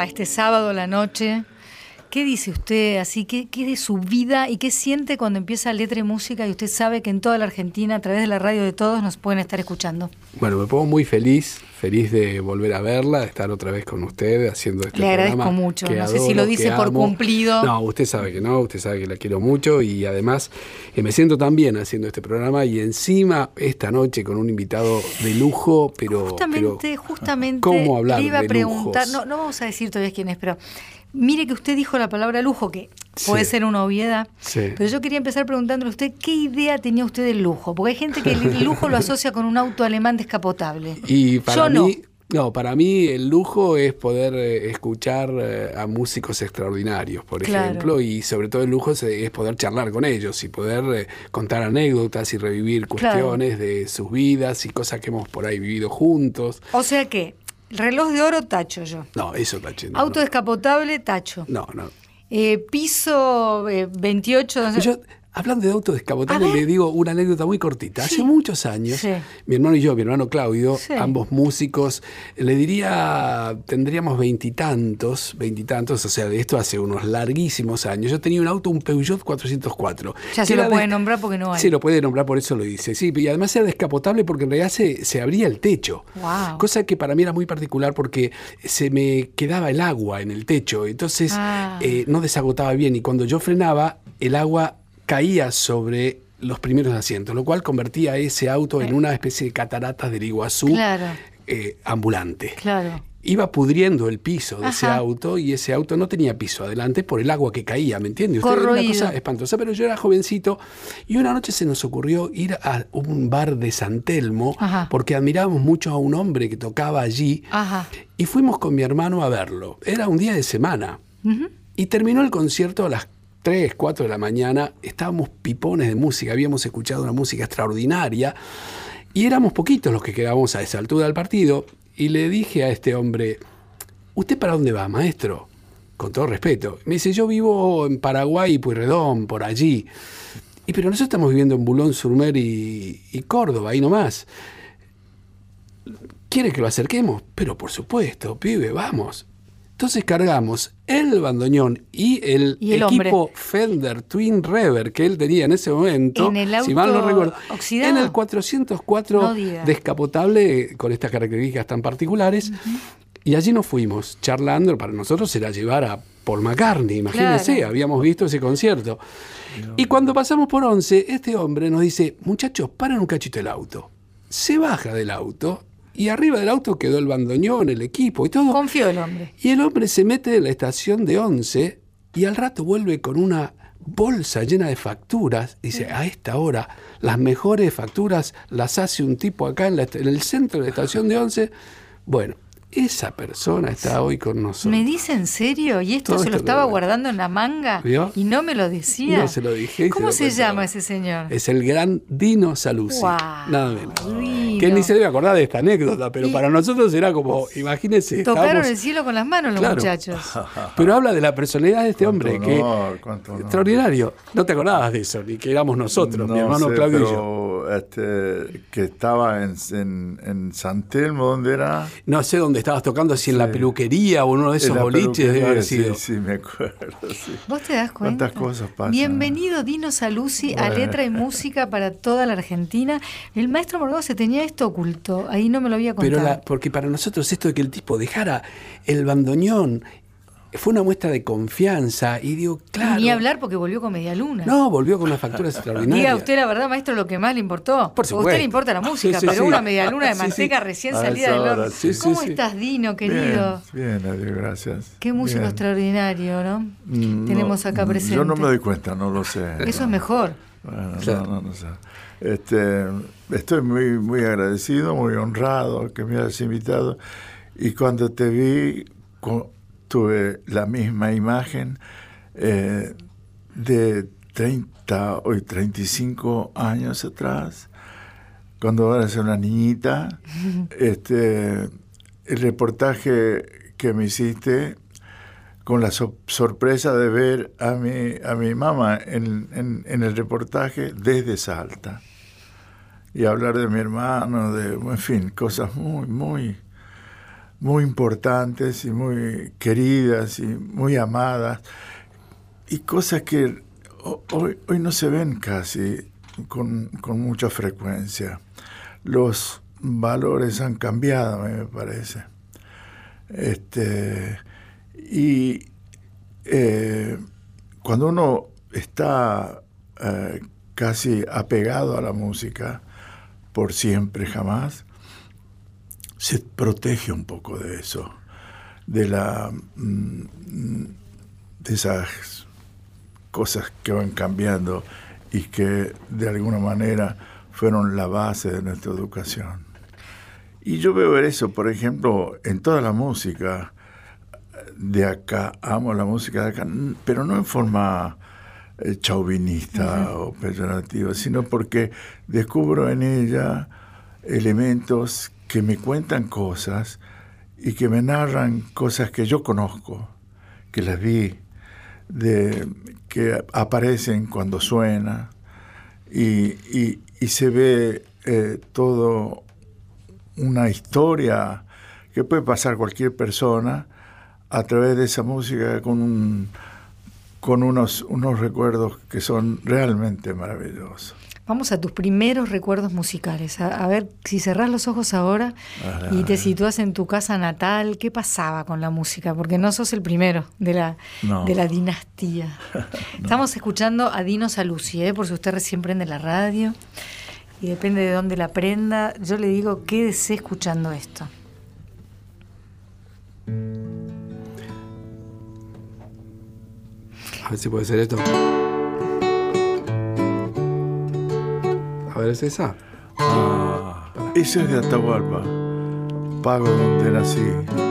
Morgado, ¿cómo le va este sábado a la noche? ¿Qué dice usted así? ¿Qué, ¿Qué de su vida y qué siente cuando empieza letra y música y usted sabe que en toda la Argentina, a través de la radio de todos, nos pueden estar escuchando? Bueno, me pongo muy feliz, feliz de volver a verla, de estar otra vez con usted haciendo este Le agradezco programa mucho. que No sé si lo dice por cumplido. No, usted sabe que no, usted sabe que la quiero mucho y además eh, me siento tan bien haciendo este programa y encima esta noche con un invitado de lujo, pero... Justamente, pero, justamente ¿Cómo hablar le iba a de preguntar, lujos? no, no vamos a decir todavía quién es, pero mire que usted dijo la palabra lujo, que puede Sí. ser una obviedad, Sí. pero yo quería empezar preguntándole a usted qué idea tenía usted del lujo, porque hay gente que el lujo lo asocia con un auto alemán descapotable. Y para yo mí, no, para mí el lujo es poder eh, escuchar eh, a músicos extraordinarios, por Claro. ejemplo, y sobre todo el lujo es, poder charlar con ellos y poder eh, contar anécdotas y revivir Claro. cuestiones de sus vidas y cosas que hemos por ahí vivido juntos. O sea que, reloj de oro, tacho yo. No, eso está chido. Auto descapotable, tacho. No, no. Eh, piso eh, 28. no sé- Yo, hablando de auto descapotable, A ver. le digo una anécdota muy cortita. Hace muchos años, Sí. mi hermano y yo, mi hermano Claudio, Sí. ambos músicos, le diría, tendríamos veintitantos, veintitantos, o sea, de esto hace unos larguísimos años. Yo tenía un auto, un Peugeot 404. Ya se lo puede nombrar porque no hay. Sí, lo puede nombrar, por eso lo dice. Sí, y además era descapotable porque en realidad se, se abría el techo. Wow. Cosa que para mí era muy particular porque se me quedaba el agua en el techo. Entonces Ah. eh, no desagotaba bien. Y cuando yo frenaba, el agua caía sobre los primeros asientos, lo cual convertía ese auto en una especie de cataratas del Iguazú Claro. eh, ambulante. Claro. Iba pudriendo el piso de ese auto y ese auto no tenía piso adelante por el agua que caía, ¿me entiende? Usted era una cosa espantosa, pero yo era jovencito y una noche se nos ocurrió ir a un bar de San Telmo Ajá. porque admirábamos mucho a un hombre que tocaba allí Ajá. y fuimos con mi hermano a verlo. Era un día de semana y terminó el concierto a las 3, 4 de la mañana. Estábamos pipones de música, habíamos escuchado una música extraordinaria y éramos poquitos los que quedábamos a esa altura del partido. Y le dije a este hombre, ¿usted para dónde va, maestro? Con todo respeto. Me dice, yo vivo en Paraguay Pueyrredón, por allí. Y pero nosotros estamos viviendo en Boulogne-sur-Mer y, y Córdoba, ahí nomás. ¿Quiere que lo acerquemos? Pero por supuesto, pibe, vamos. Entonces cargamos el bandoneón y el, Y el equipo hombre. Fender Twin Reverb que él tenía en ese momento, ¿En el si mal no auto recuerdo, oxidado? en el 404 No diga. descapotable con estas características tan particulares. Y allí nos fuimos charlando, para nosotros era llevar a Paul McCartney, imagínense, Claro. habíamos visto ese concierto. Y cuando pasamos por 11, este hombre nos dice, muchachos, paran un cachito el auto. Se baja del auto y arriba del auto quedó el bandoneón, el equipo y todo. Confió el hombre. Y el hombre se mete en la estación de 11 y al rato vuelve con una bolsa llena de facturas. Dice, a esta hora, las mejores facturas las hace un tipo acá en, la en el centro de la estación de 11. Bueno, esa persona está hoy con nosotros. ¿Me dice en serio? ¿Y esto Todo se lo estaba guardando en la manga? ¿Vio? Y no me lo decía. No se lo dije se ¿Cómo lo se llama ese señor? Es el gran Dino Saluzzi. Guau, nada menos. Dino. Que ni se debe acordar de esta anécdota, pero Y- para nosotros era como, imagínense. Tocaron estábamos- el cielo con las manos los Claro. muchachos. Pero habla de la personalidad de este hombre, que honor, extraordinario. No te acordabas de eso, ni que éramos nosotros, mi No hermano sé, Claudio y yo. Pero, este, que estaba en, en, en San Telmo, ¿dónde era? No sé dónde estabas tocando, si en la peluquería o en uno de esos boliches debe haber sido. Sí, sí, me acuerdo. sí. ¿Vos te das cuenta? Cuántas cosas pasan. Bienvenido Dino Saluzzi a Bueno. Letra y Música para toda la Argentina. El maestro Morgado se tenía esto oculto. Ahí no me lo había contado. Pero la- porque para nosotros esto de que el tipo dejara el bandoneón fue una muestra de confianza y digo, claro. Ni hablar porque volvió con media luna. No, volvió con unas facturas extraordinarias. Diga usted la verdad, maestro, lo que más le importó. Por Porque A usted supuesto. le importa la música, Sí, sí, pero sí. una media luna de manteca sí. recién salida del horno. sí, sí, ¿Cómo sí. estás, Dino, querido? Bien, bien, adiós, gracias. Qué músico Bien. extraordinario, ¿no? Mm, Tenemos acá mm, presente. Yo no me doy cuenta, no lo sé. Eso no. es mejor. Bueno, Claro. no, no, no sé. Este, estoy muy, muy agradecido, muy honrado que me hayas invitado. Y cuando te vi, cu- tuve la misma imagen eh, de 30 o 35 años atrás, cuando eras una niñita. este, el reportaje que me hiciste con la so- sorpresa de ver a mi, a mi mamá en, en- en el reportaje desde Salta. Y hablar de mi hermano, de, en fin, cosas muy, muy, muy importantes y muy queridas y muy amadas, y cosas que hoy, no se ven casi con, con mucha frecuencia. Los valores han cambiado, me parece. Este, y eh, cuando uno está eh, casi apegado a la música, por siempre, jamás, se protege un poco de eso, de la mm, de esas cosas que van cambiando y que de alguna manera fueron la base de nuestra educación. Y yo veo eso, por ejemplo, en toda la música de acá, amo la música de acá, pero no en forma eh, chauvinista o peyorativa, sino porque descubro en ella elementos que me cuentan cosas y que me narran cosas que yo conozco, que las vi, que aparecen cuando suena y, se ve eh, todo una historia que puede pasar cualquier persona a través de esa música con, con unos, unos recuerdos que son realmente maravillosos. Vamos a tus primeros recuerdos musicales. A, ver, si cerrás los ojos ahora y te sitúas en tu casa natal, ¿qué pasaba con la música? Porque no sos el primero de la, de la dinastía. Estamos escuchando a Dino Saluzzi, ¿eh? por si usted recién prende la radio y depende de dónde la prenda. Yo le digo, quédese escuchando esto. A ver si puede ser esto. ¿Es esa? Ah, esa es de Atahualpa. Pago donde nací.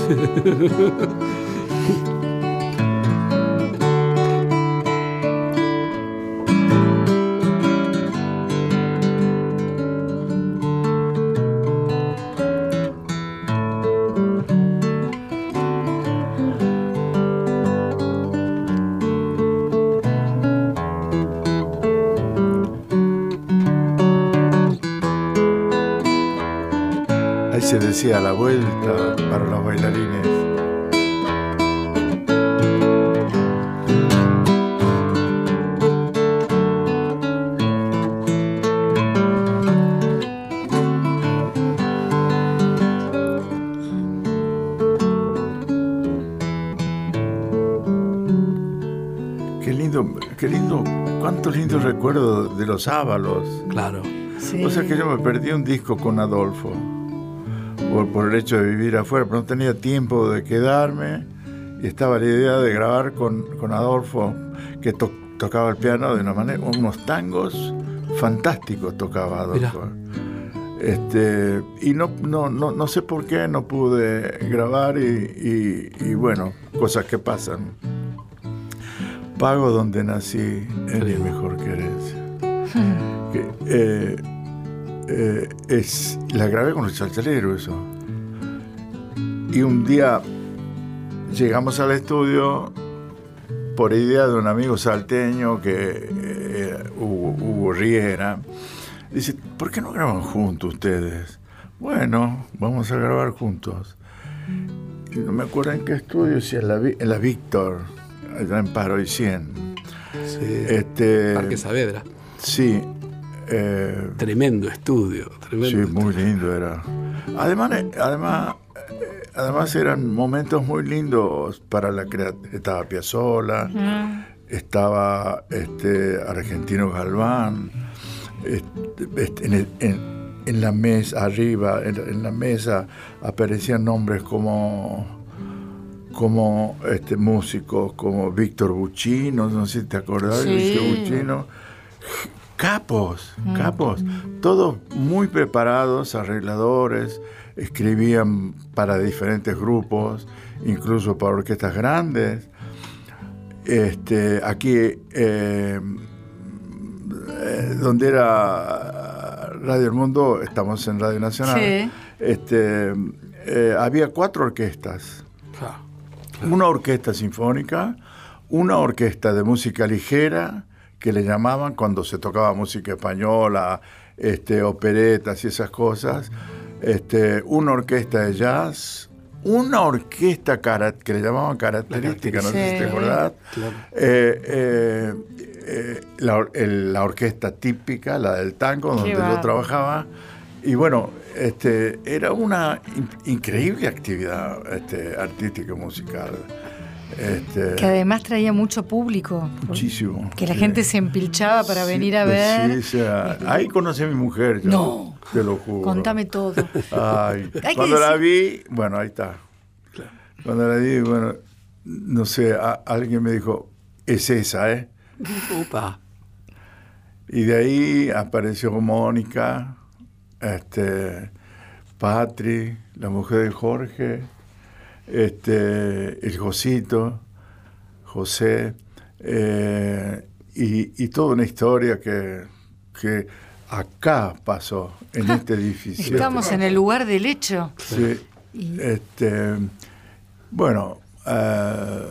Ahí decía la vuelta para los bailarines. Qué lindo, qué lindo, cuántos lindos recuerdos de los ábalos. Claro. O sea que yo me perdí un disco con Adolfo por, el hecho de vivir afuera, pero no tenía tiempo de quedarme y estaba la idea de grabar con, Adolfo, que tocaba el piano de una manera, unos tangos fantásticos tocaba Adolfo. Este, y no, no, no, no, sé por qué no pude grabar y, bueno, cosas que pasan. Pago donde nací, eres mejor que herencia. que, eh, eh, es, la grabé con el chalchalero eso. Y un día llegamos al estudio por idea de un amigo salteño que eh, Hugo, Riera. Dice, ¿por qué no graban juntos ustedes? Bueno, vamos a grabar juntos. no me acuerdo en qué estudio, si en la, en la Víctor, allá en Paro y 100. Sí. Este, Parque Saavedra. Sí, eh, tremendo estudio, tremendo. Sí, muy lindo era. Además, eh, además, eh, además eran momentos muy lindos para la creatividad. Estaba Piazzolla, estaba este, Argentino Galván, este, en, la mesa, arriba, en, la mesa aparecían nombres como como este, músicos como Víctor Buccino, no sé si te acordás de Víctor Buccino, capos, mm. capos, todos muy preparados, arregladores, escribían para diferentes grupos, incluso para orquestas grandes. este, aquí, eh, donde era Radio El Mundo, estamos en Radio Nacional, este, había cuatro orquestas. Una orquesta sinfónica, una orquesta de música ligera, que le llamaban cuando se tocaba música española, este, operetas y esas cosas, este, una orquesta de jazz, una orquesta que le llamaban característica, no sé si te acordás, eh, eh, eh, la, orquesta típica, la del tango, donde yo trabajaba, y bueno, este, era una increíble actividad este, artística musical. Este, que además traía mucho público. Muchísimo. Que la gente se empilchaba para venir a ver. Sí, ahí conocí a mi mujer. no. Te lo juro. Contame todo. cuando la vi, bueno, ahí está. Cuando la vi, bueno, no sé, alguien me dijo, es esa, ¿eh? Opa. Y de ahí apareció Mónica, este, Patri, la mujer de Jorge este, el Josito, José, eh, y, toda una historia que, que acá pasó, en este edificio. Estamos en el lugar del hecho. Sí. Este, bueno. Eh,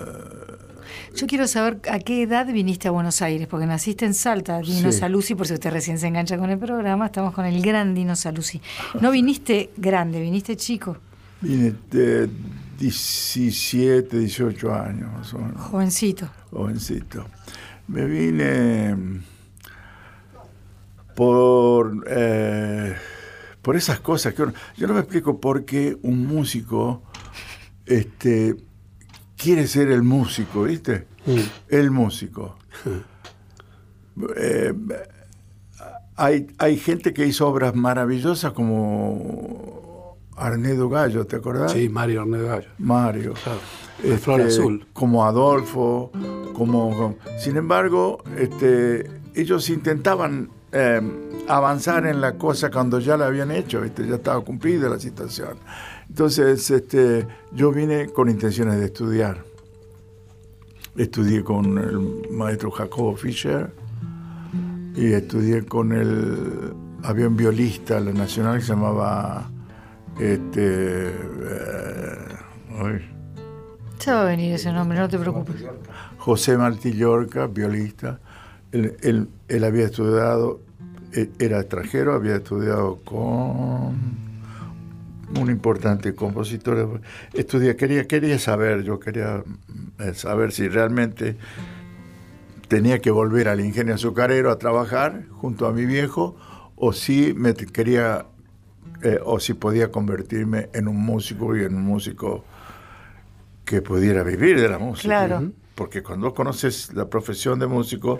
Yo quiero saber a qué edad viniste a Buenos Aires, porque naciste en Salta, Dino Saluzzi, por si usted recién se engancha con el programa, estamos con el gran Dino Saluzzi. No viniste grande, viniste chico. Vine de 17, 18 años más o menos. Jovencito. Jovencito. Me vine por, eh, por esas cosas que yo no me explico por qué un músico este, quiere ser el músico, ¿viste? Mm. El músico. Eh, hay, hay gente que hizo obras maravillosas como Arnedo Gallo, ¿te acordás? Sí, Mario Arnedo Gallo. Mario. Claro. Flor este, Azul. Como Adolfo, como... Sin embargo, este, ellos intentaban em, avanzar en la cosa cuando ya la habían hecho, ya estaba cumplida la situación. Entonces, este, yo vine con intenciones de estudiar. Estudié con el maestro Jacobo Fischer y estudié con el... Había un violista, la nacional, que se llamaba este. Eh, Se va a venir ese nombre, no te preocupes. José Martí Llorca, violista. Él, había estudiado, e, era extranjero, había estudiado con un importante compositor. Estudié, quería, quería saber, yo quería eh, saber si realmente tenía que volver al ingenio azucarero a trabajar junto a mi viejo o si me quería eh, o si podía convertirme en un músico y en un músico que pudiera vivir de la música. Claro. Porque cuando conoces la profesión de músico,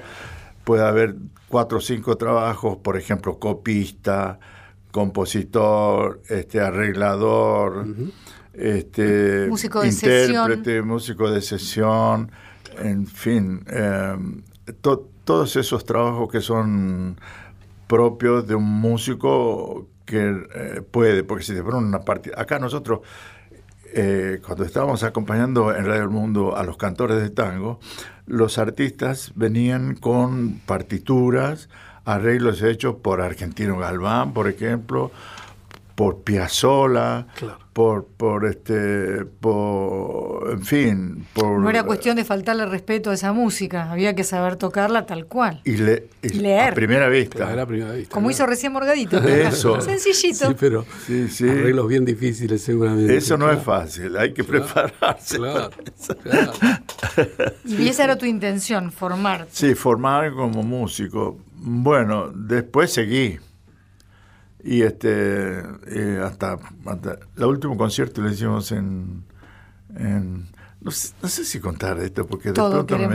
puede haber cuatro o cinco trabajos, por ejemplo, copista, compositor, este, arreglador, este, músico de intérprete, músico de sesión, en fin, em, todos esos trabajos que son propios de un músico que eh, puede, porque si te ponen una partida. Acá nosotros, eh, cuando estábamos acompañando en Radio El Mundo a los cantores de tango, los artistas venían con partituras, arreglos hechos por Argentino Galván, por ejemplo, por Piazzola, por, por este, por, en fin, por... No era cuestión de faltarle respeto a esa música, había que saber tocarla tal cual. Y, leer. A primera vista. Como hizo recién Morgadito. Eso. Sencillito. Sí, pero arreglos bien difíciles seguramente. Eso no es fácil, hay que prepararse. Claro, Y esa era tu intención, formar. Sí, formar como músico. Bueno, después seguí y este eh, hasta, hasta el último concierto lo hicimos en, no, sé, si contar esto porque de pronto me,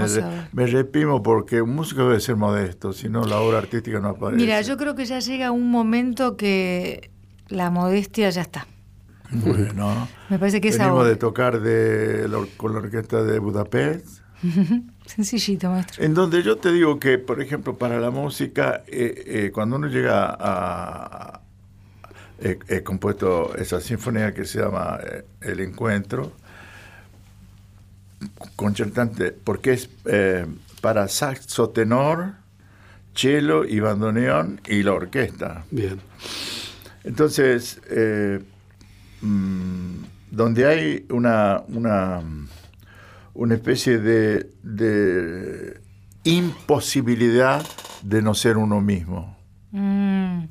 me, repimo porque un músico debe ser modesto si no la obra artística no aparece. Mira yo creo que ya llega un momento que la modestia ya está. Bueno. Me parece que venimos de tocar de, con la orquesta de Budapest Sencillito, maestro. En donde yo te digo que, por ejemplo, para la música, eh, eh, cuando uno llega a... He compuesto esa sinfonía que se llama eh, El Encuentro. concertante, porque es eh, para saxo tenor, cello y bandoneón y la orquesta. Bien. Entonces, eh, mm, donde hay una, una, una especie de, de imposibilidad de no ser uno mismo. Mm,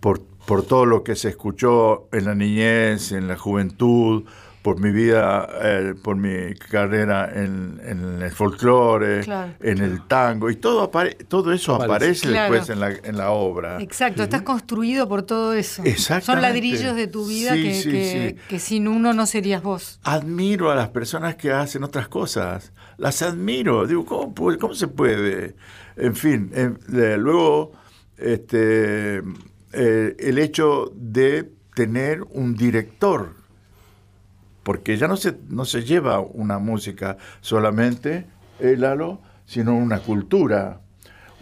por, por todo lo que se escuchó en la niñez, en la juventud, por mi vida, eh, por mi carrera en, en el folclore, Claro. en el tango, y todo, apare- todo eso Aparece. aparece Claro. después en la, en la obra. exacto, estás construido por todo eso. Son Exactamente. ladrillos de tu vida Sí, que, sí, que- sí. que sin uno no serías vos. Admiro a las personas que hacen otras cosas. Las admiro. Digo, ¿cómo, puede- cómo se puede? En fin, en- luego este, eh, el hecho de tener un director, porque ya no se, no se lleva una música solamente, el halo, sino una cultura,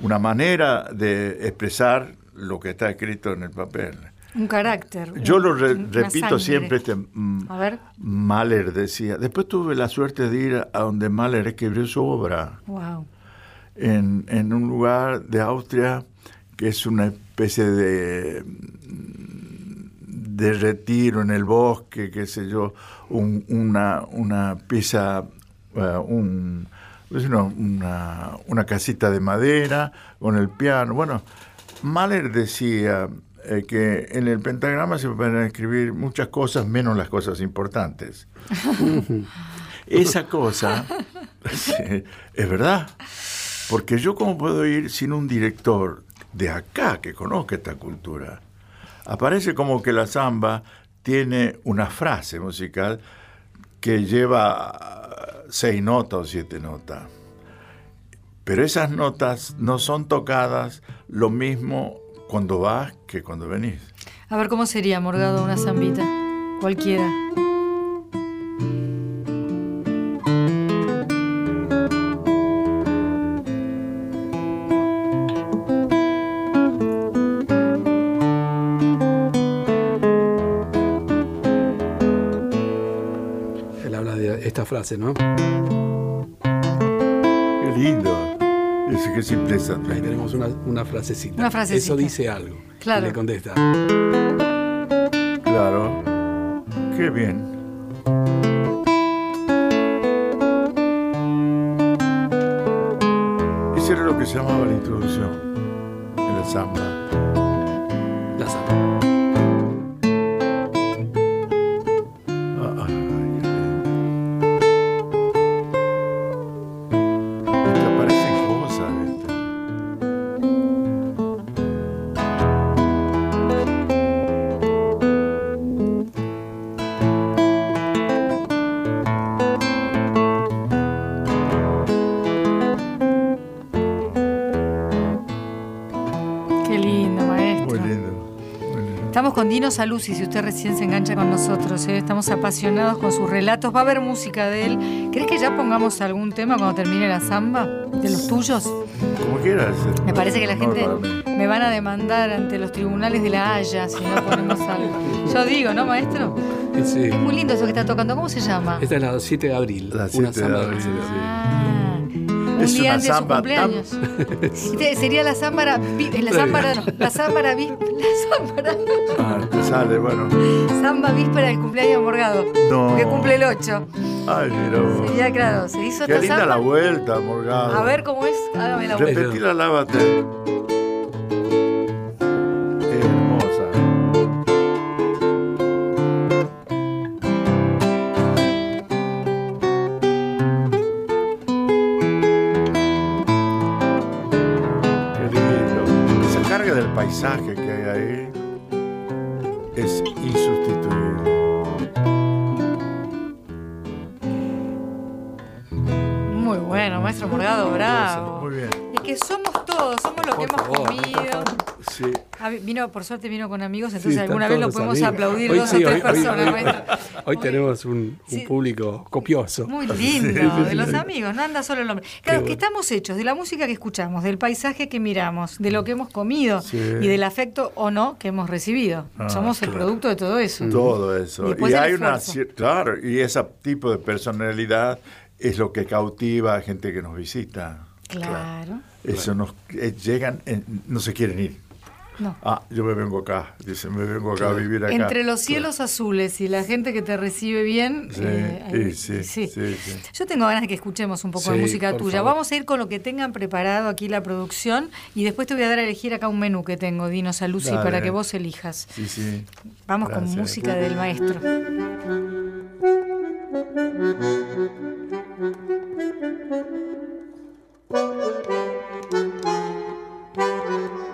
una manera de expresar lo que está escrito en el papel. Un carácter. Yo lo re- repito sangre. siempre, este, mm, A ver. Mahler decía, después tuve la suerte de ir a donde Mahler escribió su obra, Wow. en, en un lugar de Austria que es una especie de, de retiro en el bosque, qué sé yo, un- una, una pieza, eh, un, pues una, una casita de madera con el piano. Bueno, Mahler decía eh, que en el pentagrama se pueden escribir muchas cosas menos las cosas importantes. Esa cosa es verdad. Porque yo cómo puedo ir sin un director de acá que conozca esta cultura. Aparece como que la samba tiene una frase musical que lleva seis notas o siete notas. Pero esas notas no son tocadas lo mismo cuando vas que cuando venís. A ver cómo sería, Morgado, una zambita. Cualquiera. ¿No? Qué lindo. Es qué simpleza. Ahí tenemos una, una frasecita. Una frasecita. Eso dice algo. Claro. Y le contesta. Claro. Qué bien. Ese era lo que se llamaba la introducción en la samba. Estamos con Dino Saluzzi, si usted recién se engancha con nosotros. ¿eh? Estamos apasionados con sus relatos. Va a haber música de él. ¿Crees que ya pongamos algún tema cuando termine la samba? ¿De los tuyos? Como quieras. Me parece que la No, gente me van a demandar ante los tribunales de la Haya si no ponemos algo. Yo digo, ¿no, maestro? Sí. Es muy lindo eso que está tocando. ¿Cómo se llama? Esta es la 7 de abril. La una 7 de abril, sí. Ah, un Es día una antes de su cumpleaños. Este Sería la zámbara, la zámbara, no, la zámbara, la zámbara, Ah, sale, bueno. samba víspera del cumpleaños Morgado, No. que cumple el 8. Ay, mira vos. Sería claro, se hizo Qué esta linda samba. la vuelta, Morgado. A ver cómo es, hágame la vuelta. Repetí la lávate. Por suerte vino con amigos, entonces alguna vez lo podemos amigos. aplaudir Hoy dos sí, o tres hoy- personas, hoy- tenemos un, un Sí. público copioso. Muy lindo, de los amigos, no anda solo el hombre. Claro, Qué que bueno. estamos hechos de la música que escuchamos, del paisaje que miramos, de lo que hemos comido Sí. y del afecto o no que hemos recibido. Ah, Somos el producto de todo eso. Todo eso. Y hay una esfuerzo. claro, y ese tipo de personalidad es lo que cautiva a gente que nos visita. Claro. Eso nos eh, llegan, en- no se quieren ir. No. Ah, yo me vengo acá, dice, me vengo acá a vivir acá. Entre los cielos azules y la gente que te recibe bien. Eh, sí, sí, sí, Yo tengo ganas de que escuchemos un poco de música tuya. Vamos a ir con lo que tengan preparado aquí la producción y después te voy a dar a elegir acá un menú que tengo, Dinos a Lucy, para que vos elijas. Sí, sí. Vamos con música del maestro.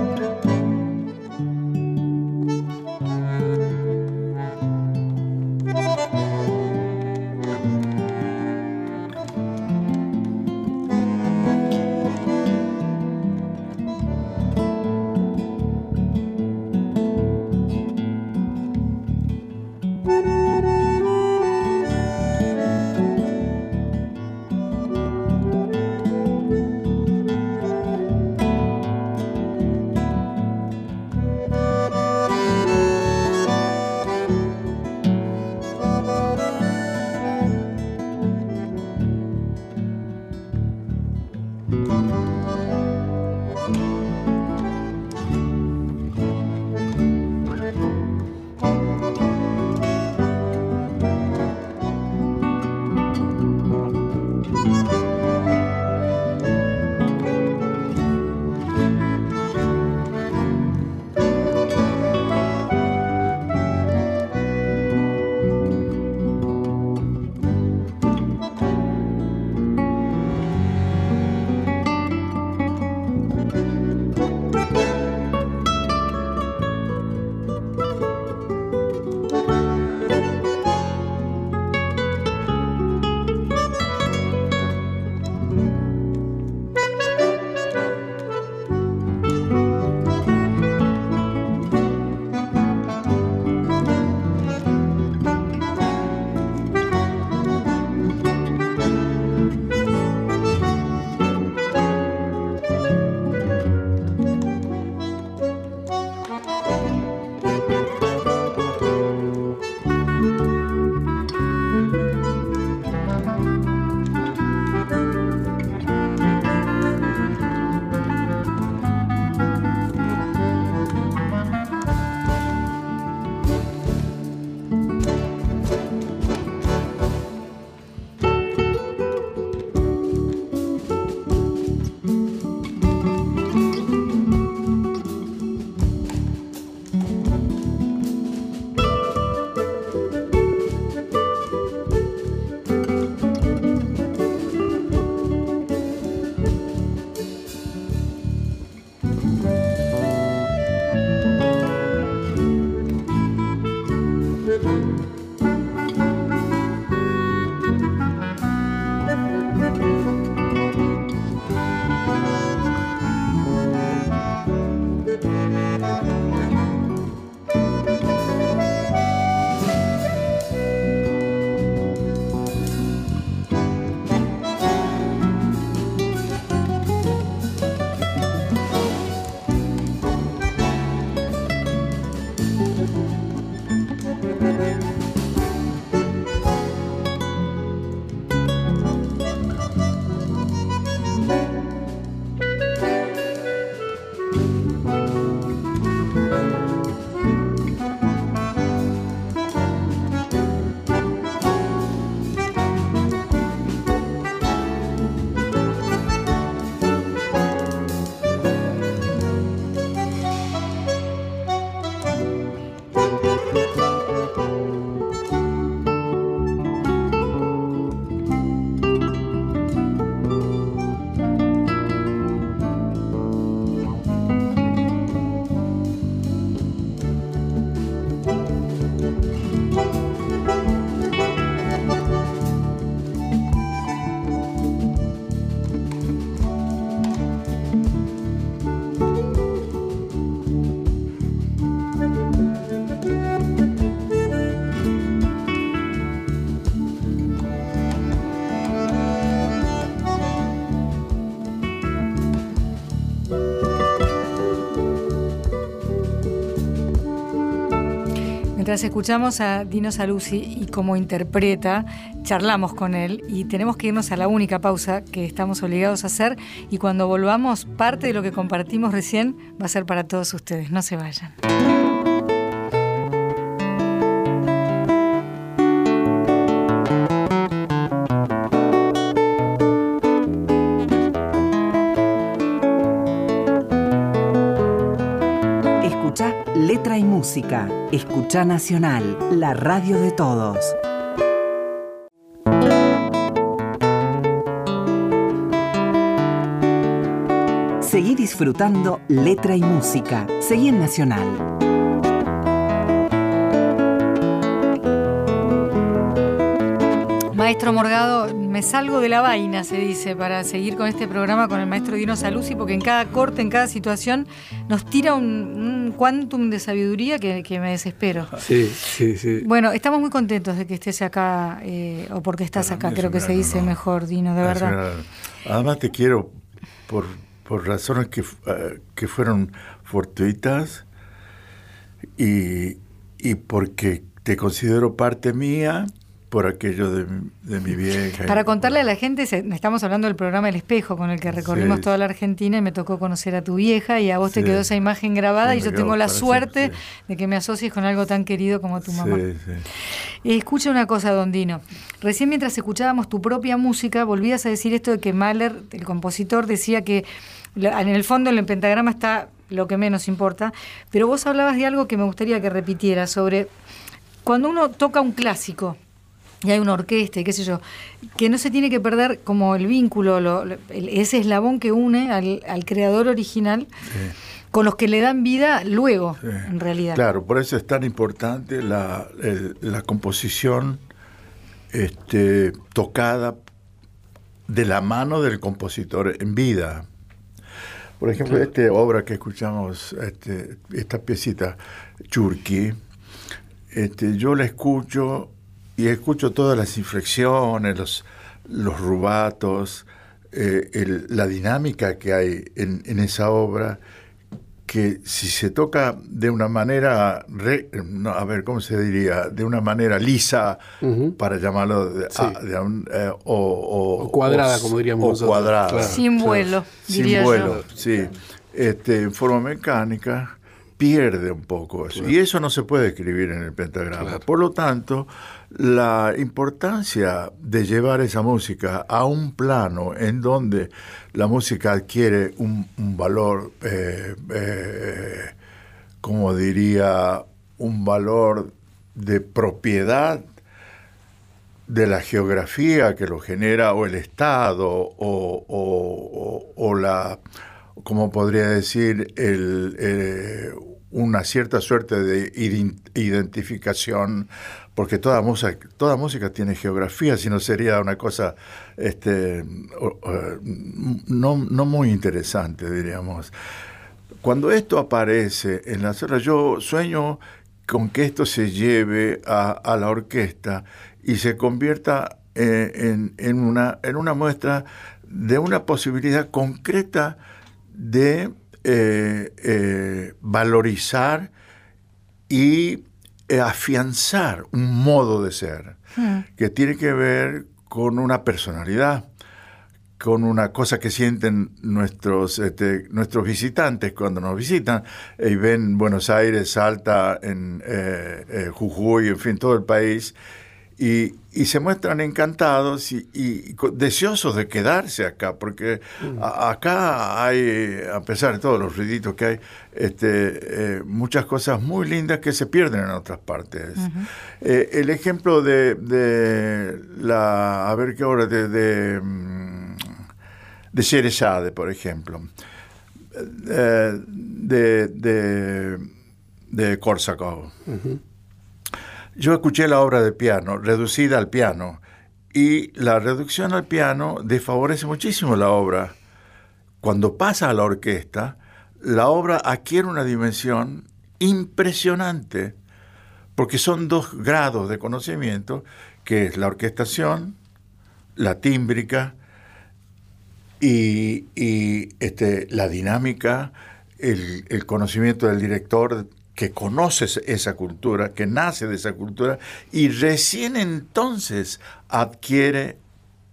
Mientras escuchamos a Dino Saluzzi y cómo interpreta, charlamos con él y tenemos que irnos a la única pausa que estamos obligados a hacer y cuando volvamos, parte de lo que compartimos recién va a ser para todos ustedes. No se vayan. Escucha Nacional, la radio de todos. Seguí disfrutando letra y música. Seguí en Nacional. Maestro Morgado, me salgo de la vaina, se dice, para seguir con este programa con el maestro Dino Saluzzi, porque en cada corte, en cada situación, nos tira un, quantum de sabiduría que, me desespero. Sí, sí, sí. Bueno, estamos muy contentos de que estés acá, eh, o porque estás acá, creo que se dice mejor, Dino, de verdad. Además te quiero por, por razones que, eh, que fueron fortuitas y, y porque te considero parte mía por aquello de, mi vieja. Para contarle a la gente, estamos hablando del programa El Espejo, con el que recorrimos toda la Argentina y me tocó conocer a tu vieja y a vos te quedó esa imagen grabada y yo tengo la suerte de que me asocies con algo tan querido como tu mamá. escucha una cosa, Don Dino. Recién mientras escuchábamos tu propia música, volvías a decir esto de que Mahler, el compositor, decía que en el fondo en el pentagrama está lo que menos importa, pero vos hablabas de algo que me gustaría que repitieras sobre cuando uno toca un clásico, y hay una orquesta y qué sé yo, que no se tiene que perder como el vínculo, ese eslabón que une al, creador original. con los que le dan vida luego, en realidad. Claro, por eso es tan importante la, composición este, tocada de la mano del compositor en vida. Por ejemplo, esta obra que escuchamos, este, esta piecita, Churki, este, yo la escucho y escucho todas las inflexiones, los, los rubatos, eh, la dinámica que hay en, esa obra, que si se toca de una manera, a ver, ¿cómo se diría? De una manera lisa, para llamarlo, de, ah, eh, o, cuadrada, como diríamos o cuadrada. Sin vuelo, Sin vuelo, sí. Este, en forma mecánica, pierde un poco eso. Y eso no se puede escribir en el pentagrama. Por lo tanto, la importancia de llevar esa música a un plano en donde la música adquiere un, valor, eh, eh, como diría, un valor de propiedad de la geografía que lo genera o el Estado o, la, como podría decir, el, eh, una cierta suerte de identificación porque toda música, toda música tiene geografía, si no sería una cosa este, no, muy interesante, diríamos. Cuando esto aparece en las horas, yo sueño con que esto se lleve a, la orquesta y se convierta eh, en, una, en una muestra de una posibilidad concreta de eh, eh, valorizar y eh, afianzar un modo de ser hmm. que tiene que ver con una personalidad, con una cosa que sienten nuestros, este, nuestros visitantes cuando nos visitan y ven Buenos Aires, Salta, en eh, Jujuy, en fin, todo el país, y, se muestran encantados y, deseosos de quedarse acá, porque mm. acá hay, a pesar de todos los ruiditos que hay, este, eh, muchas cosas muy lindas que se pierden en otras partes. Eh, el ejemplo de, de, la, a ver qué hora, de, de, mm, de por ejemplo, eh, de, de, de Korsakov. Yo escuché la obra de piano, reducida al piano, y la reducción al piano desfavorece muchísimo la obra. Cuando pasa a la orquesta, la obra adquiere una dimensión impresionante, porque son dos grados de conocimiento, que es la orquestación, la tímbrica y, este, la dinámica, el, el conocimiento del director que conoce esa cultura, que nace de esa cultura, y recién entonces adquiere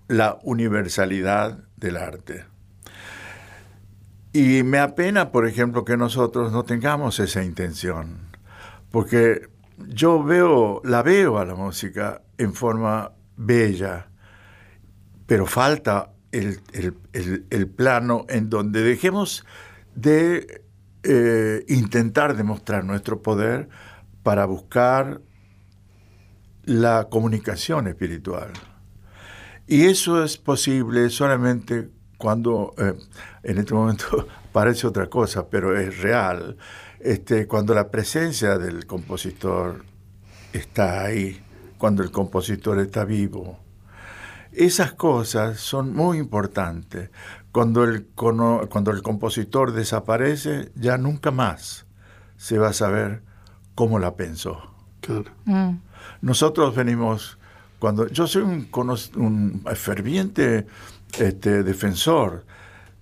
la universalidad del arte. Y me apena, por ejemplo, que nosotros no tengamos esa intención, porque yo veo, la veo a la música en forma bella, pero falta el, plano en donde dejemos de eh, intentar demostrar nuestro poder para buscar la comunicación espiritual. Y eso es posible solamente cuando, eh, en este momento parece otra cosa, pero es real, este, cuando la presencia del compositor está ahí, cuando el compositor está vivo. Esas cosas son muy importantes. Cuando el, cuando el compositor desaparece, ya nunca más se va a saber cómo la pensó. Mm. Nosotros venimos cuando yo soy un, un ferviente este, defensor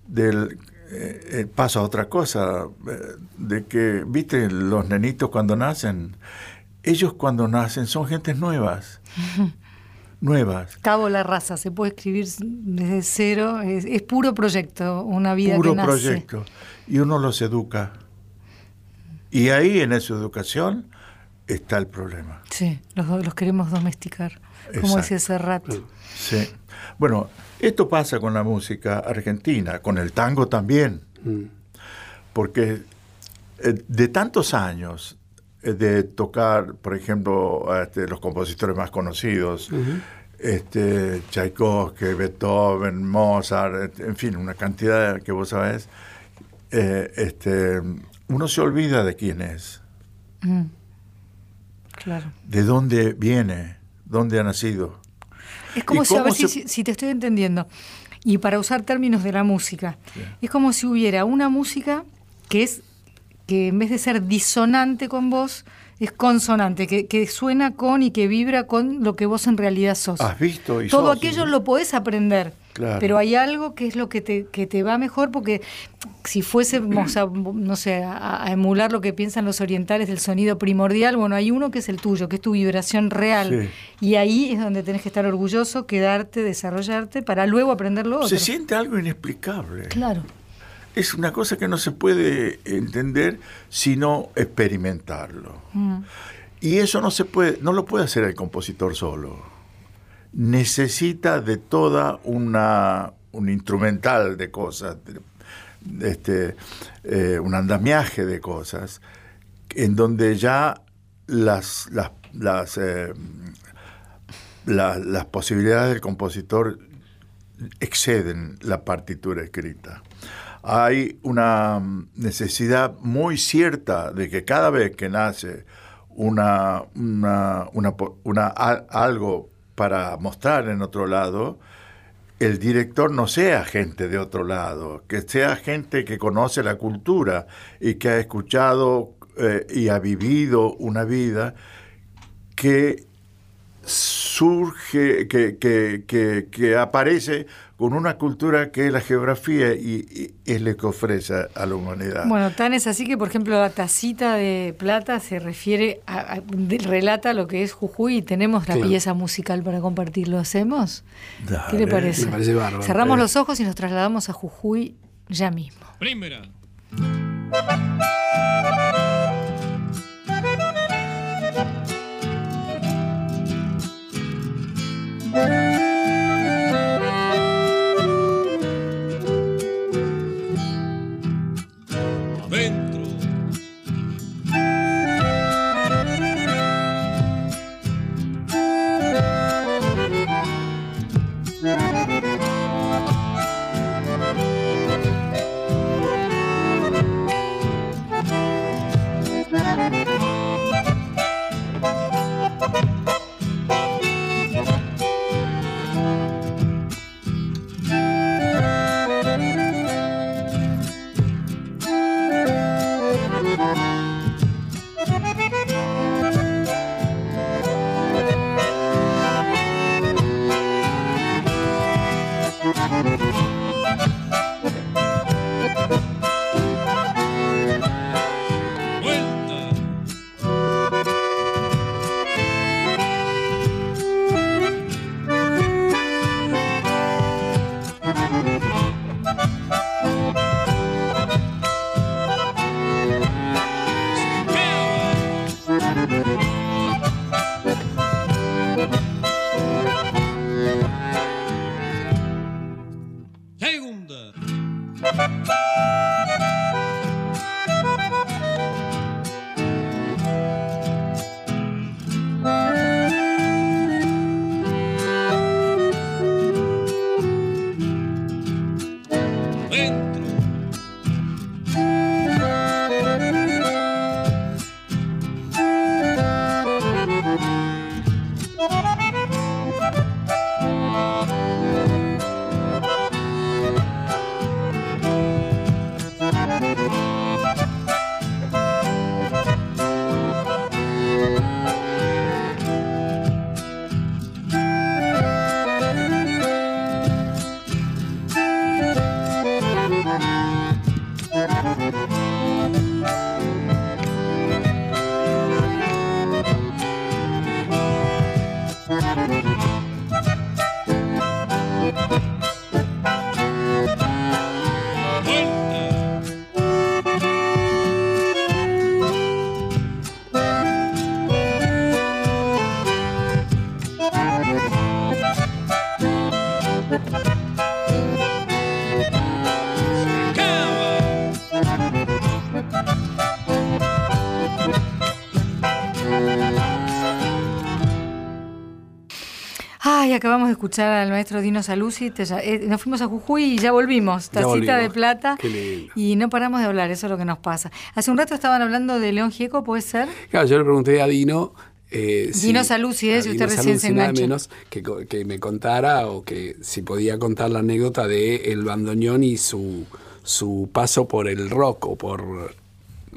del eh, eh, pasa otra cosa eh, de que viste los nenitos cuando nacen ellos cuando nacen son gentes nuevas nuevas cabo la raza se puede escribir desde cero es, puro proyecto una vida puro que nace. proyecto y uno los educa y ahí en esa educación está el problema sí los, los queremos domesticar como decía Serrat. Sí. Bueno, esto pasa con la música argentina, con el tango también. Mm. Porque eh, de tantos años de tocar, por ejemplo, este, los compositores más conocidos, este, Tchaikovsky, Beethoven, Mozart, en fin, una cantidad que vos sabés, eh, este, uno se olvida de quién es. Mm. Claro. De dónde viene dónde ha nacido. Es como si, a ver si, te estoy entendiendo, y para usar términos de la música, es como si hubiera una música que es, que en vez de ser disonante con vos, es consonante, que, suena con y que vibra con lo que vos en realidad sos. Has visto y Todo aquello lo podés aprender. Pero hay algo que es lo que te, que te va mejor, porque si fuésemos a, no sé, a, emular lo que piensan los orientales del sonido primordial, bueno, hay uno que es el tuyo, que es tu vibración real. Y ahí es donde tenés que estar orgulloso, quedarte, desarrollarte, para luego aprender lo otro. Se siente algo inexplicable. Claro es una cosa que no se puede entender sino experimentarlo. Mm. Y eso no se puede, no lo puede hacer el compositor solo. Necesita de toda una un instrumental de cosas, este, eh, un andamiaje de cosas, en donde ya las, las, las, eh, las posibilidades del compositor exceden la partitura escrita hay una necesidad muy cierta de que cada vez que nace una, una, algo para mostrar en otro lado, el director no sea gente de otro lado, que sea gente que conoce la cultura y que ha escuchado eh, y ha vivido una vida que surge, que, que, que aparece con una cultura que es la geografía y, y es lo que ofrece a la humanidad. Bueno, tan es así que, por ejemplo, la tacita de plata se refiere, a, relata lo que es Jujuy y tenemos la claro. pieza musical para compartirlo, hacemos? ¿Qué le parece? Cerramos los ojos y nos trasladamos a Jujuy ya mismo. Primera. escuchar al maestro Dino Saluzzi. Eh, nos fuimos a Jujuy y ya volvimos. Tacita de plata. Y no paramos de hablar, eso es lo que nos pasa. Hace un rato estaban hablando de León Gieco, ¿puede ser? Claro, yo le pregunté a Dino. Eh, Dino Saluzzi, ¿eh? si usted recién se engancha. menos que, que, me contara o que si podía contar la anécdota de el bandoneón y su, su paso por el rock o por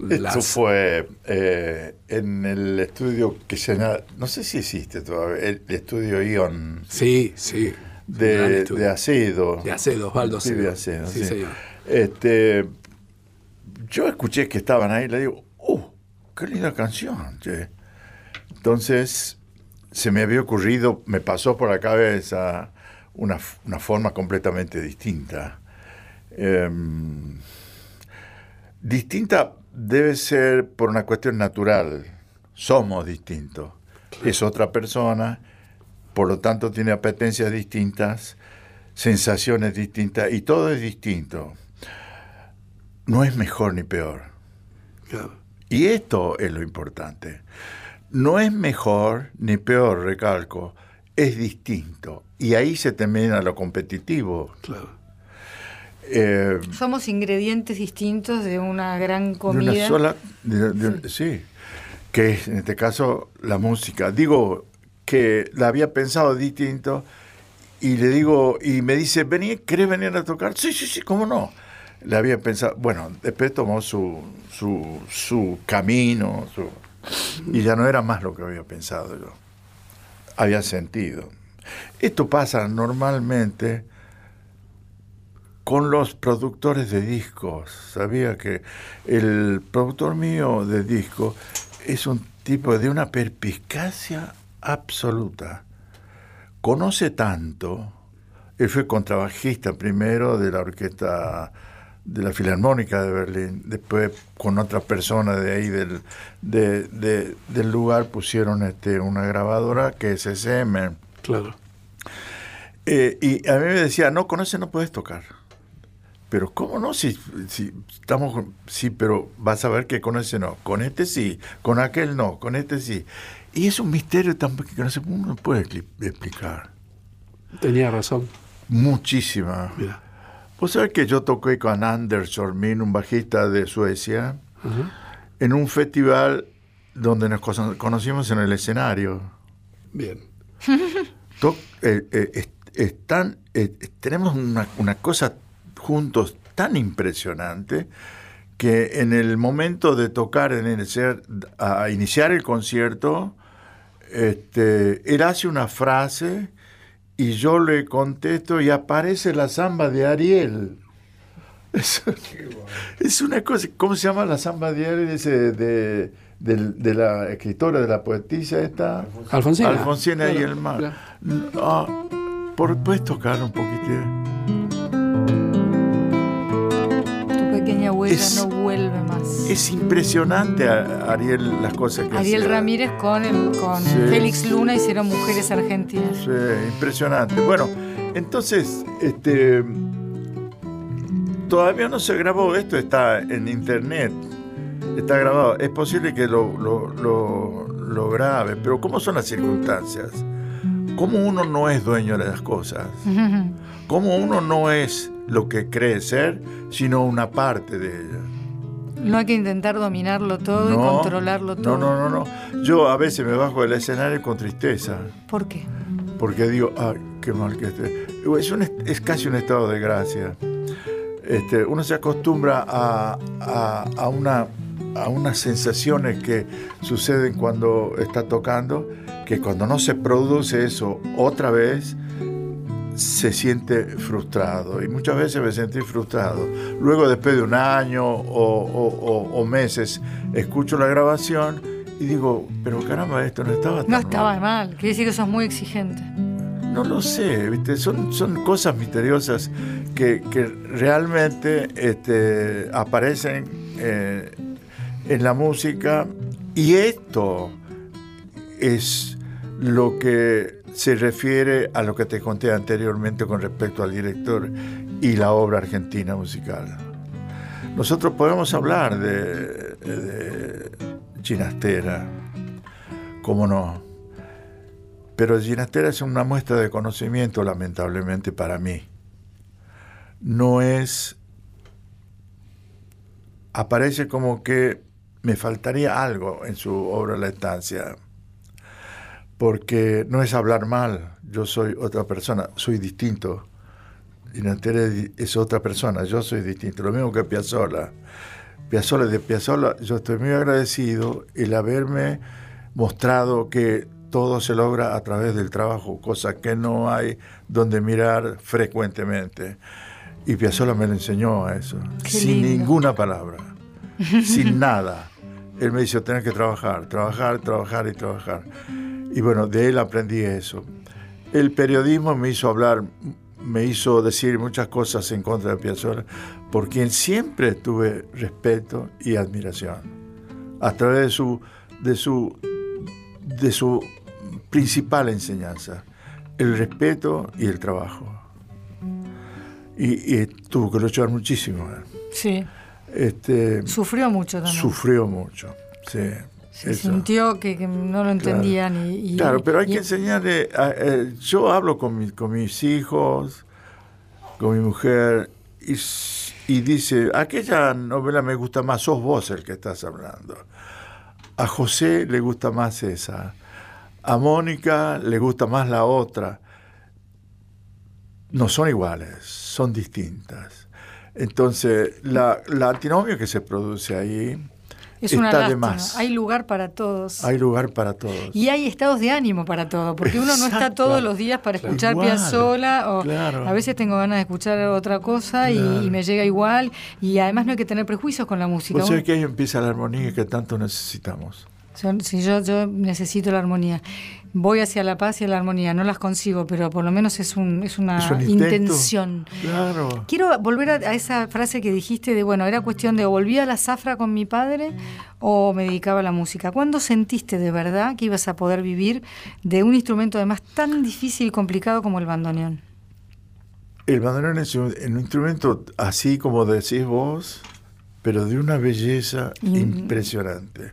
esto fue eh, en el estudio que se no sé si existe todavía, el estudio Ion. Sí, sí. De, de Acedo. De Acedo, Osvaldo Sí, de Acedo. Sí, Señor. Este, yo escuché que estaban ahí y le digo, ¡uh! ¡Qué linda canción! Che. Entonces, se me había ocurrido, me pasó por la cabeza una, una forma completamente distinta. Em, distinta debe ser por una cuestión natural. Somos distintos. Es otra persona, por lo tanto tiene apetencias distintas, sensaciones distintas y todo es distinto. No es mejor ni peor. Y esto es lo importante. No es mejor ni peor, recalco, es distinto. Y ahí se termina lo competitivo. Claro. Eh, Somos ingredientes distintos de una gran comida. De una sola, sí. que es en este caso la música. Digo que la había pensado distinto y le digo, y me dice, vení, ¿querés venir a tocar? Sí, sí, sí, ¿cómo no? Le había pensado, bueno, después tomó su, su, su camino, y ya no era más lo que había pensado yo. Había sentido. Esto pasa normalmente con los productores de discos. Sabía que el productor mío de disco es un tipo de una perspicacia absoluta. Conoce tanto. Él fue contrabajista primero de la orquesta de la Filarmónica de Berlín. Después con otra persona de ahí del, del lugar pusieron este, una grabadora que es SM. Claro. Eh, y a mí me decía, no, con ese no puedes tocar. Pero ¿cómo no? Si, si estamos, sí, pero vas a ver que con ese no, con este sí, con aquel no, con este sí. Y es un misterio tampoco que no se puede explicar. Tenía razón. Muchísima. Mira. Vos sabés que yo toqué con Anders Ormin, un bajista de Suecia, en un festival donde nos conocimos en el escenario. Bien. Eh, eh, están, eh, tenemos una, una cosa juntos tan impresionante que en el momento de tocar, en iniciar, a iniciar el concierto, este, él hace una frase y yo le contesto y aparece la samba de Ariel. Es, una cosa, ¿cómo se llama la samba de Ariel? de, de, la escritora, de la poetisa esta. Alfonsina. Alfonsina y el mar. Ah, ¿Puedes tocar un es, no vuelve más. Es impresionante, Ariel, las cosas que Ariel Ramírez con, con Félix Luna hicieron Mujeres Argentinas. Sí, impresionante. Bueno, entonces, este, todavía no se grabó, esto está en internet, está grabado. Es posible que lo, lo, lo grabe, pero ¿cómo son las circunstancias? ¿Cómo uno no es dueño de las cosas? ¿Cómo uno no es lo que cree ser, sino una parte de ella? No hay que intentar dominarlo todo y controlarlo todo. No, no, no, no. Yo a veces me bajo del escenario con tristeza. ¿Por qué? Porque digo, ah, qué mal que esté. Es, es casi un estado de gracia. Este, uno se acostumbra a, a, una, a unas sensaciones que suceden cuando está tocando, que cuando no se produce eso otra vez, se siente frustrado y muchas veces me sentí frustrado. Luego, después de un año o, meses, escucho la grabación y digo, pero caramba, esto no estaba tan No estaba mal, quiere decir que sos muy exigente. No lo sé, ¿viste? Son, son cosas misteriosas que, realmente este, aparecen eh, en la música y esto es lo que se refiere a lo que te conté anteriormente con respecto al director y la obra argentina musical. Nosotros podemos hablar de, Ginastera, cómo no, pero Ginastera es una muestra de conocimiento, lamentablemente, para mí. No es... Aparece como que me faltaría algo en su obra La Estancia, porque no es hablar mal, yo soy otra persona, soy distinto. Ginastera es otra persona, yo soy distinto, lo mismo que Piazzolla. Piazzolla de Piazzolla, yo estoy muy agradecido el haberme mostrado que todo se logra a través del trabajo, cosa que no hay donde mirar frecuentemente. Y Piazzolla me lo enseñó a eso, sin ninguna palabra, sin nada. Él me dijo, tener que trabajar, trabajar, trabajar y trabajar. Y bueno, de él aprendí eso. El periodismo me hizo hablar, me hizo decir muchas cosas en contra de Piazzolla, por quien siempre tuve respeto y admiración, a través de su, de su, de su principal enseñanza, el respeto y el trabajo. Y, tuvo que luchar muchísimo. Sí. Este, sufrió mucho también. Sufrió mucho, sí. Se sintió que, no lo entendían. Claro, y, claro pero hay que enseñarle. Eh, yo hablo con, con mis hijos, con mi mujer, y, y dice: aquella novela me gusta más, sos vos el que estás hablando. A José le gusta más esa. A Mónica le gusta más la otra. No son iguales, son distintas. Entonces, la, la antinomia que se produce ahí es una está de más. Hay lugar para todos. Hay lugar para todos. Y hay estados de ánimo para todo, porque uno no está todos los días para escuchar Piazzolla o a veces tengo ganas de escuchar otra cosa y, me llega igual y además no hay que tener prejuicios con la música. Pues que ahí empieza la armonía que tanto necesitamos. Si yo, yo necesito la armonía. Voy hacia la paz y la armonía. No las consigo, pero por lo menos es, un, es una intención. Claro. Quiero volver a, esa frase que dijiste de, bueno, era cuestión de o volvía a la zafra con mi padre o me dedicaba a la música. ¿Cuándo sentiste de verdad que ibas a poder vivir de un instrumento además tan difícil y complicado como el bandoneón? El bandoneón es un, instrumento así como decís vos, pero de una belleza impresionante.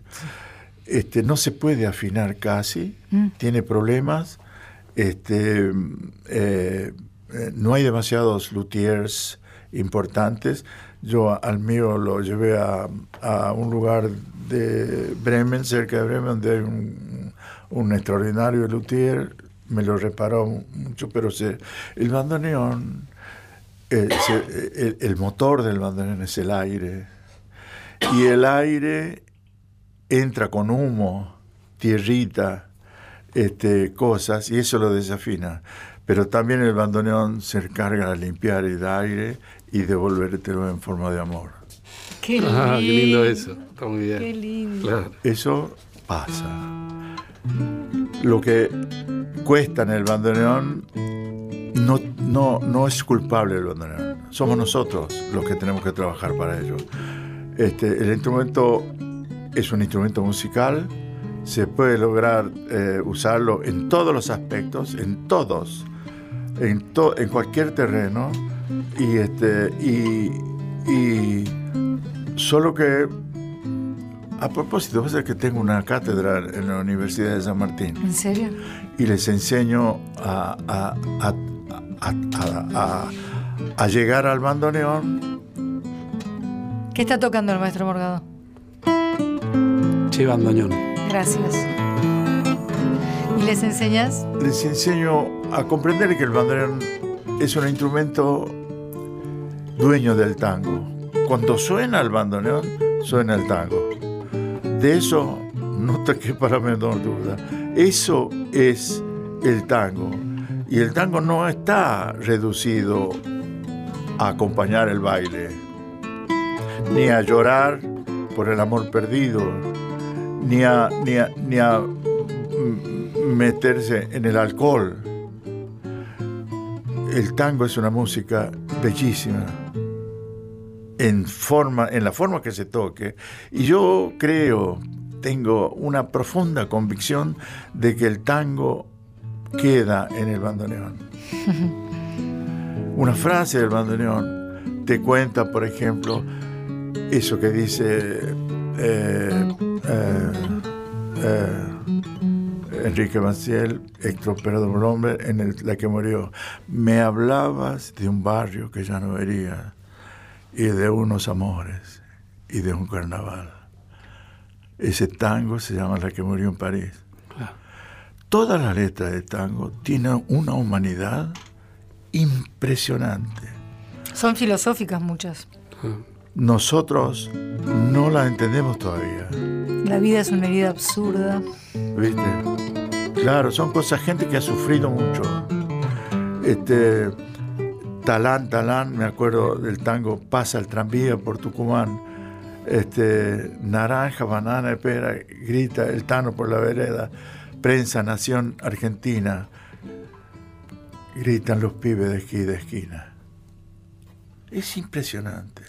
Este, no se puede afinar casi, mm. tiene problemas, este, eh, eh, no hay demasiados luthiers importantes. Yo al mío lo llevé a, un lugar de Bremen, cerca de Bremen, donde hay un, extraordinario luthier, me lo reparó mucho, pero se, el bandoneón, eh, el, el motor del bandoneón es el aire. Y el aire entra con humo, tierrita, este, cosas, y eso lo desafina. Pero también el bandoneón se encarga de limpiar el aire y devolvértelo en forma de amor. Qué lindo, ah, qué lindo eso. Está muy bien. Qué lindo. Eso pasa. Lo que cuesta en el bandoneón no, no, no es culpable el bandoneón. Somos nosotros los que tenemos que trabajar para ello. Este, el instrumento es un instrumento musical, se puede lograr eh, usarlo en todos los aspectos, en todos, en, en cualquier terreno, y, este, y, solo que, a propósito, a que tengo una cátedra en la Universidad de San Martín. ¿En serio? Y les enseño a, a llegar al bandoneón. ¿Qué está tocando el maestro Morgado? Bandoneón. Gracias. ¿Y les enseñas? Les enseño a comprender que el bandoneón es un instrumento dueño del tango. Cuando suena el bandoneón, suena el tango. De eso no te quepa la menor duda. Eso es el tango. Y el tango no está reducido a acompañar el baile, ni a llorar por el amor perdido, ni a, ni a, meterse en el alcohol. El tango es una música bellísima en forma, en la forma que se toque. Y yo creo, tengo una profunda convicción de que el tango queda en el bandoneón. Una frase del bandoneón te cuenta, por ejemplo, eso que dice eh, eh, Enrique Maciel, Héctor Hombre, en el, la que murió. Me hablabas de un barrio que ya no vería, y de unos amores, y de un carnaval. Ese tango se llama La que murió en París. Toda la letra de tango tiene una humanidad impresionante. Son filosóficas muchas. Nosotros no la entendemos todavía. La vida es una herida absurda. ¿Viste? Claro, son cosas, gente que ha sufrido mucho. Este, Talán, Talán, me acuerdo del tango Pasa el tranvía por Tucumán. Este, naranja, banana, pera, grita el tano por la vereda. Prensa, Nación Argentina. Gritan los pibes de esquina de esquina. Es impresionante.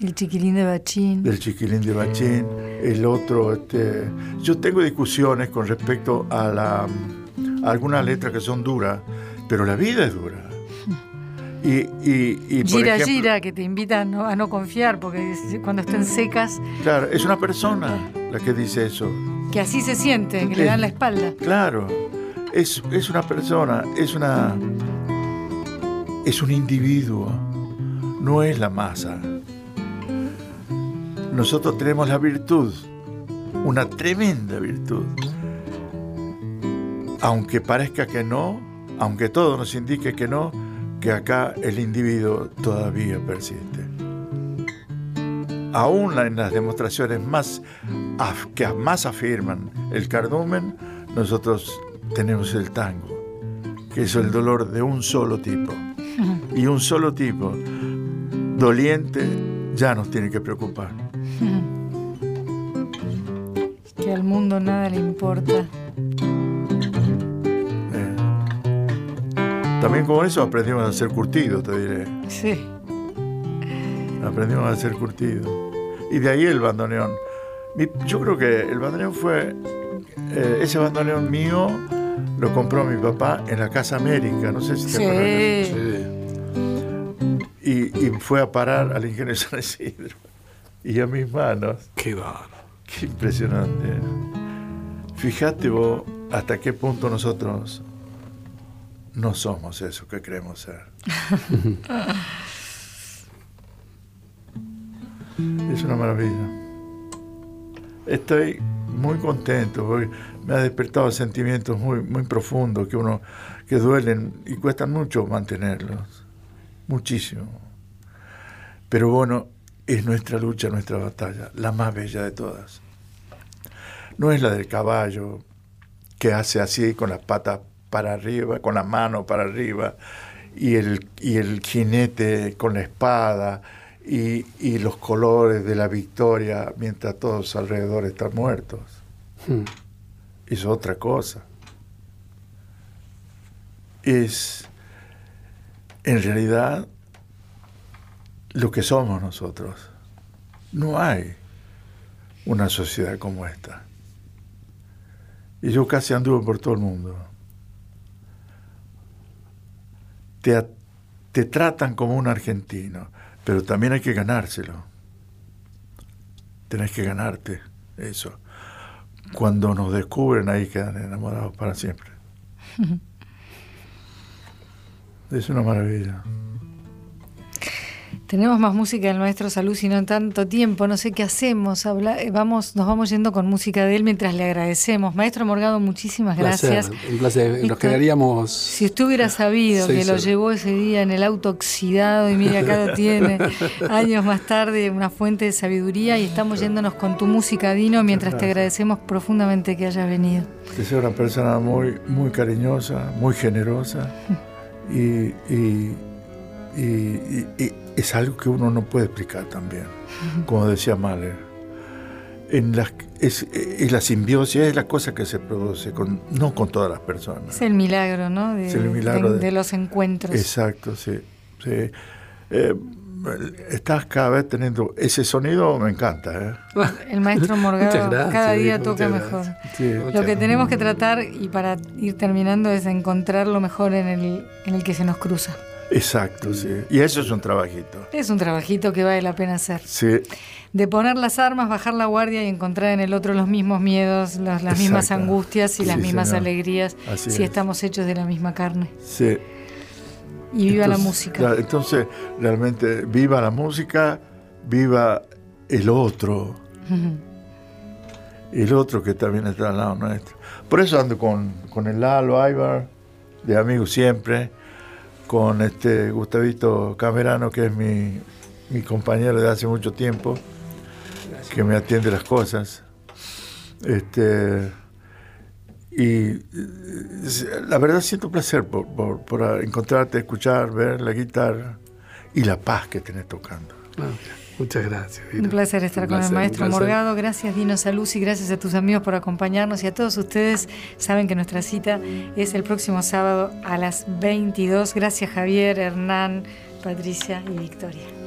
El chiquilín de Bachín. Del chiquilín de Bachín. El otro, este. Yo tengo discusiones con respecto a la a algunas letras que son duras, pero la vida es dura. Y, y, y por gira, ejemplo, gira, que te invitan a no confiar, porque cuando estén secas, Claro, es una persona la que dice eso. que así se siente, que le dan la espalda. Claro, es, es una persona, es una. es un individuo, no es la masa. Nosotros tenemos la virtud, una tremenda virtud. Aunque parezca que no, aunque todo nos indique que no, que acá el individuo todavía persiste. Aún en las demostraciones más que más afirman el cardumen, nosotros tenemos el tango, que es el dolor de un solo tipo. Y un solo tipo, doliente, ya nos tiene que preocupar. Que al mundo nada le importa. Eh. También con eso aprendimos a ser curtidos, te diré. Sí. Aprendimos a ser curtidos. Y de ahí el bandoneón. Yo creo que el bandoneón fue. eh, ese bandoneón mío lo compró mi papá en la Casa América. No sé si te Sí. acuerdas de eso. Sí. Y, y fue a parar al ingeniero San Isidro. Y a mis manos. Qué bárbaro. Qué impresionante. Fíjate vos hasta qué punto nosotros no somos eso que creemos ser. es una maravilla. Estoy muy contento porque me ha despertado sentimientos muy, muy profundos que uno que duelen y cuestan mucho mantenerlos. Muchísimo. Pero bueno, es nuestra lucha, nuestra batalla, la más bella de todas. No es la del caballo que hace así con las patas para arriba, con las manos para arriba, y el, y el jinete con la espada, y, y los colores de la victoria mientras todos alrededor están muertos. Hmm. Es otra cosa. Es, en realidad, lo que somos nosotros. No hay una sociedad como esta. Y yo casi anduve por todo el mundo. Te, te tratan como un argentino, pero también hay que ganárselo. Tenés que ganarte eso. Cuando nos descubren ahí quedan enamorados para siempre. Es una maravilla. Tenemos más música del maestro Salud y no en tanto tiempo, no sé qué hacemos. Habla- eh, vamos, nos vamos yendo con música de él mientras le agradecemos. Maestro Morgado, muchísimas Un placer, gracias. Un placer. Nos quedaríamos. Si usted hubiera sabido Sí, que lo llevó ese día en el auto oxidado y mire acá lo tiene, años más tarde, una fuente de sabiduría y estamos yéndonos con tu música, Dino, mientras te agradecemos profundamente que hayas venido. que sea una persona muy, muy cariñosa, muy generosa y, y- y- y- y es algo que uno no puede explicar también, como decía Mahler. En las, es, es la simbiosis es la cosa que se produce, con, no con todas las personas. Es el milagro, ¿no? De, Es el milagro de- de- de los encuentros. Exacto, sí. sí. Eh, estás cada vez teniendo ese sonido, me encanta. ¿eh? El maestro Morgado gracias, cada día toca mejor. Sí. Lo que tenemos que tratar, y para ir terminando, es encontrar lo mejor en el, en el que se nos cruza. Exacto, sí. Y eso es un trabajito. Es un trabajito que vale la pena hacer. Sí. de poner las armas, bajar la guardia y encontrar en el otro los mismos miedos, las mismas angustias y las mismas señor. alegrías, Así si es. estamos hechos de la misma carne. Sí. Y viva la música. entonces, realmente, viva la música, viva el otro. El otro que también está al lado nuestro. Por eso ando con, con el Lalo Aybar, de amigo siempre, con este Gustavito Camerano, que es mi, compañero de hace mucho tiempo, que me atiende las cosas. Este, y la verdad siento placer por encontrarte, escuchar, ver la guitarra y la paz que tenés tocando. Ah, muchas gracias. Dino. Un placer estar Un con el maestro. Morgado. Gracias Dino Saluz y gracias a tus amigos por acompañarnos y a todos ustedes. Saben que nuestra cita es el próximo sábado a las 22. Gracias Javier, Hernán, Patricia y Victoria.